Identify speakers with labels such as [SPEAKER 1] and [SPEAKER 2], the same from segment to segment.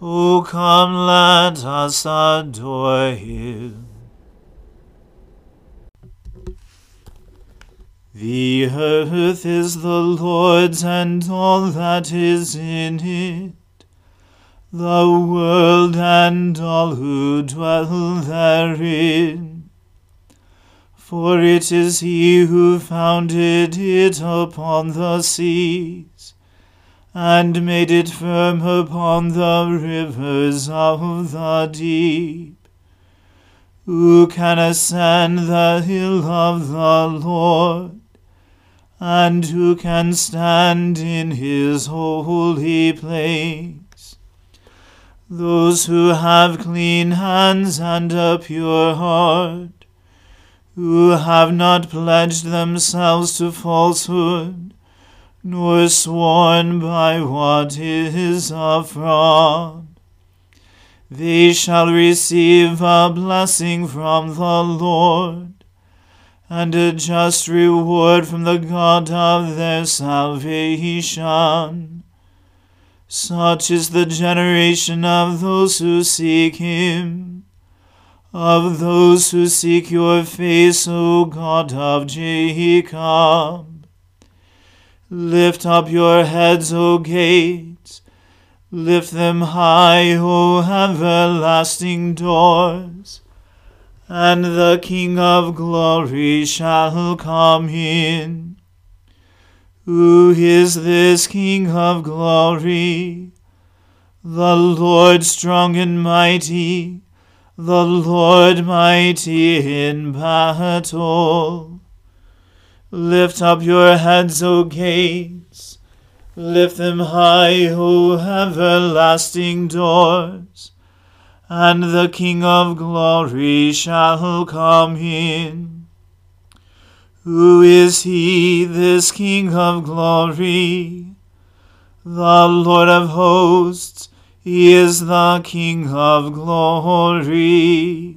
[SPEAKER 1] O come, let us adore him. The earth is the Lord's, and all that is in it, the world and all who dwell therein. For it is he who founded it upon the seas, and made it firm upon the rivers of the deep. Who can ascend the hill of the Lord? And who can stand in his holy place? Those who have clean hands and a pure heart who have not pledged themselves to falsehood, nor sworn by what is a fraud. They shall receive a blessing from the Lord, and a just reward from the God of their salvation. Such is the generation of those who seek him of those who seek your face, O God of Jacob. Lift up your heads, O gates, lift them high, O everlasting doors, and the King of glory shall come in. Who is this King of glory? The Lord strong and mighty the Lord mighty in battle. Lift up your heads, O gates, lift them high, O everlasting doors, and the King of glory shall come in. Who is he, this King of glory? The Lord of hosts, he is the King of glory.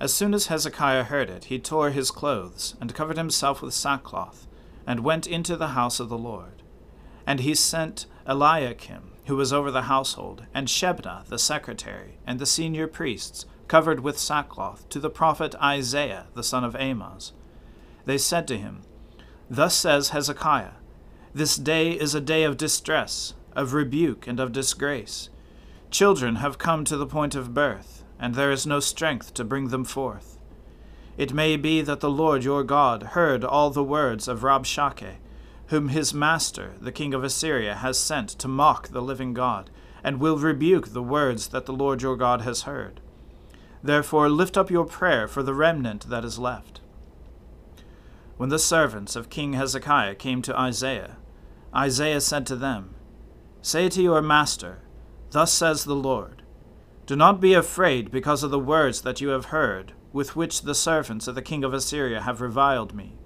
[SPEAKER 2] As soon as Hezekiah heard it, he tore his clothes, and covered himself with sackcloth, and went into the house of the Lord. And he sent Eliakim, who was over the household, and Shebna the secretary, and the senior priests, covered with sackcloth, to the prophet Isaiah the son of Amoz they said to him, Thus says Hezekiah, This day is a day of distress, of rebuke, and of disgrace. Children have come to the point of birth, and there is no strength to bring them forth. It may be that the Lord your God heard all the words of Rabshakeh, whom his master, the king of Assyria, has sent to mock the living God, and will rebuke the words that the Lord your God has heard. Therefore lift up your prayer for the remnant that is left. When the servants of King Hezekiah came to Isaiah, Isaiah said to them, Say to your master, Thus says the Lord, Do not be afraid because of the words that you have heard, with which the servants of the king of Assyria have reviled me.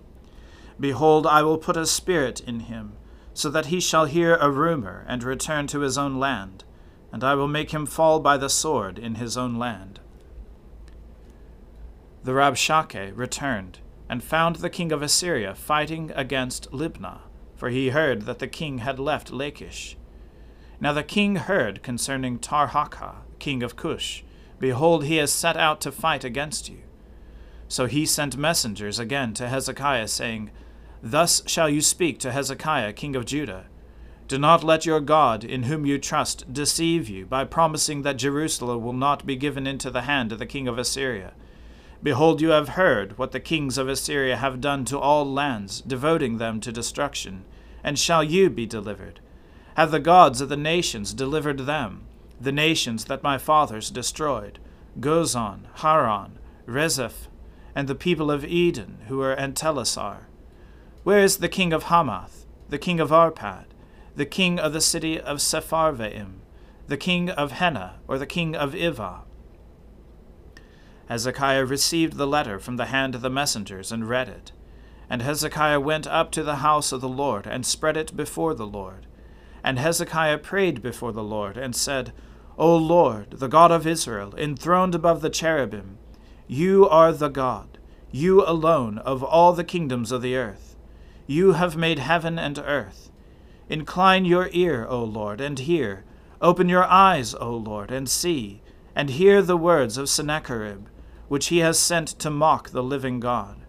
[SPEAKER 2] Behold, I will put a spirit in him, so that he shall hear a rumor and return to his own land, and I will make him fall by the sword in his own land. The Rabshakeh returned and found the king of Assyria fighting against Libnah, for he heard that the king had left Lachish. Now the king heard concerning Tirhakah, king of Cush, Behold, he has set out to fight against you. So he sent messengers again to Hezekiah, saying, Thus shall you speak to Hezekiah, king of Judah. Do not let your God, in whom you trust, deceive you by promising that Jerusalem will not be given into the hand of the king of Assyria Behold, you have heard what the kings of Assyria have done to all lands, devoting them to destruction. And shall you be delivered? Have the gods of the nations delivered them, the nations that my fathers destroyed, Gozan, Haran, Rezeph, and the people of Eden who were in Telassar? Where is the king of Hamath, the king of Arpad, the king of the city of Sepharvaim, the king of Hena, or the king of Ivvah? Hezekiah received the letter from the hand of the messengers and read it. And Hezekiah went up to the house of the Lord and spread it before the Lord. And Hezekiah prayed before the Lord and said, O Lord, the God of Israel, enthroned above the cherubim, you are the God, you alone of all the kingdoms of the earth. You have made heaven and earth. Incline your ear, O Lord, and hear. Open your eyes, O Lord, and see, and hear the words of Sennacherib which he has sent to mock the living God.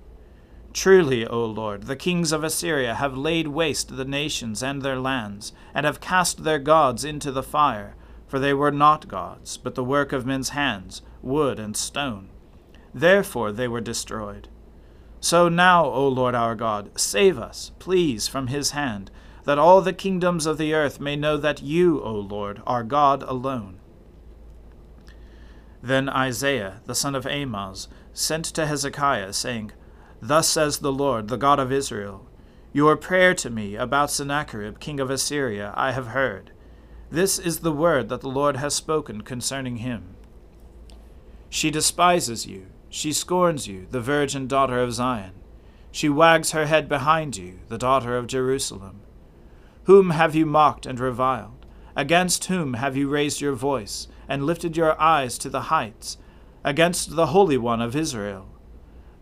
[SPEAKER 2] Truly, O Lord, the kings of Assyria have laid waste the nations and their lands, and have cast their gods into the fire, for they were not gods, but the work of men's hands, wood and stone. Therefore they were destroyed. So now, O Lord our God, save us, please, from his hand, that all the kingdoms of the earth may know that you, O Lord, are God alone. Then Isaiah the son of Amoz sent to Hezekiah, saying, Thus says the Lord, the God of Israel, Your prayer to me about Sennacherib king of Assyria I have heard. This is the word that the Lord has spoken concerning him. She despises you, she scorns you, the virgin daughter of Zion. She wags her head behind you, the daughter of Jerusalem. Whom have you mocked and reviled? Against whom have you raised your voice? and lifted your eyes to the heights, against the Holy One of Israel.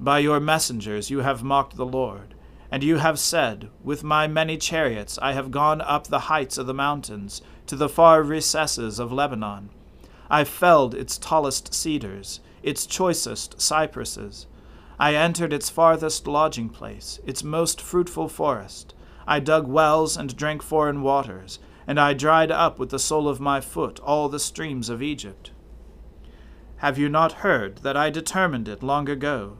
[SPEAKER 2] By your messengers you have mocked the Lord, and you have said, With my many chariots I have gone up the heights of the mountains, to the far recesses of Lebanon. I felled its tallest cedars, its choicest cypresses. I entered its farthest lodging place, its most fruitful forest. I dug wells and drank foreign waters and I dried up with the sole of my foot all the streams of Egypt. Have you not heard that I determined it long ago?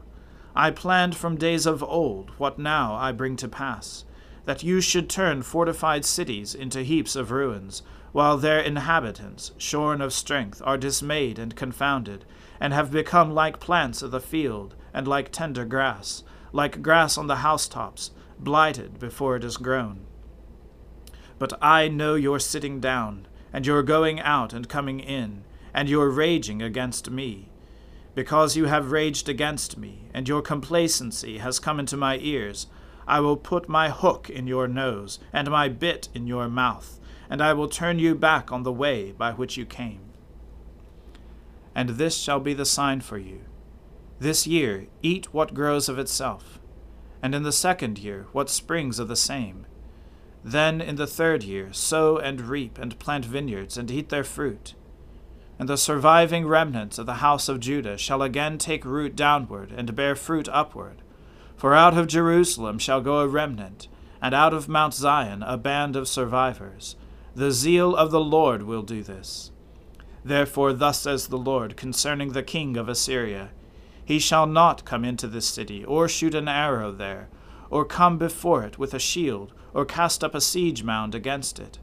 [SPEAKER 2] I planned from days of old what now I bring to pass. that you should turn fortified cities into heaps of ruins, while their inhabitants, shorn of strength, are dismayed and confounded, and have become like plants of the field, and like tender grass, like grass on the housetops, blighted before it is grown. But I know your sitting down, and your going out and coming in, and your raging against me. Because you have raged against me, and your complacency has come into my ears, I will put my hook in your nose, and my bit in your mouth, and I will turn you back on the way by which you came. And this shall be the sign for you. This year eat what grows of itself, and in the second year what springs of the same. Then in the third year sow and reap and plant vineyards and eat their fruit. And the surviving remnants of the house of Judah shall again take root downward and bear fruit upward for out of Jerusalem shall go a remnant, and out of Mount Zion a band of survivors. The zeal of the Lord will do this. Therefore, thus says the Lord concerning the king of Assyria He shall not come into this city, or shoot an arrow there, or come before it with a shield, or cast up a siege mound against it.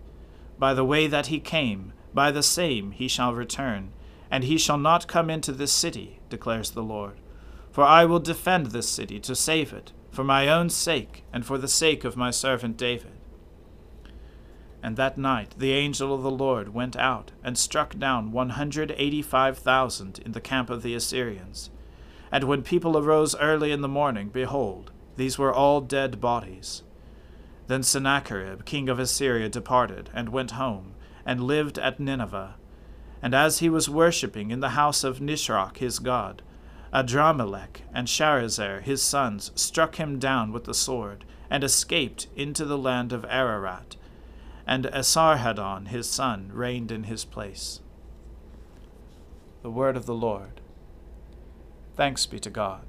[SPEAKER 2] By the way that he came, by the same he shall return, and he shall not come into this city, declares the Lord. For I will defend this city to save it, for my own sake, and for the sake of my servant David. And that night the angel of the Lord went out and struck down one hundred eighty five thousand in the camp of the Assyrians. And when people arose early in the morning, behold, these were all dead bodies. Then Sennacherib, king of Assyria, departed, and went home, and lived at Nineveh. And as he was worshipping in the house of Nisroch his god, Adrammelech and Sharezer his sons struck him down with the sword, and escaped into the land of Ararat, and Esarhaddon his son reigned in his place. The word of the Lord. Thanks be to God.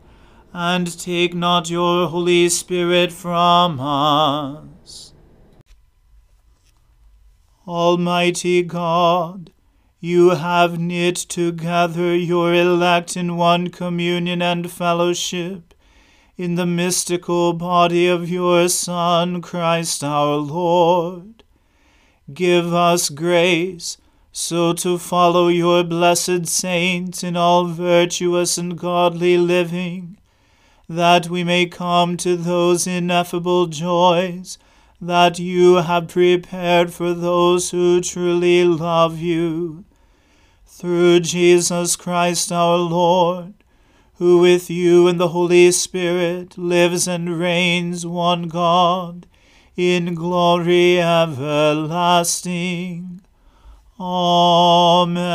[SPEAKER 1] and take not your Holy Spirit from us. Almighty God, you have knit together your elect in one communion and fellowship in the mystical body of your Son, Christ our Lord. Give us grace so to follow your blessed saints in all virtuous and godly living, that we may come to those ineffable joys that you have prepared for those who truly love you. Through Jesus Christ our Lord, who with you and the Holy Spirit lives and reigns one God, in glory everlasting. Amen.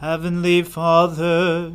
[SPEAKER 1] Heavenly Father,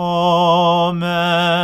[SPEAKER 1] Amen.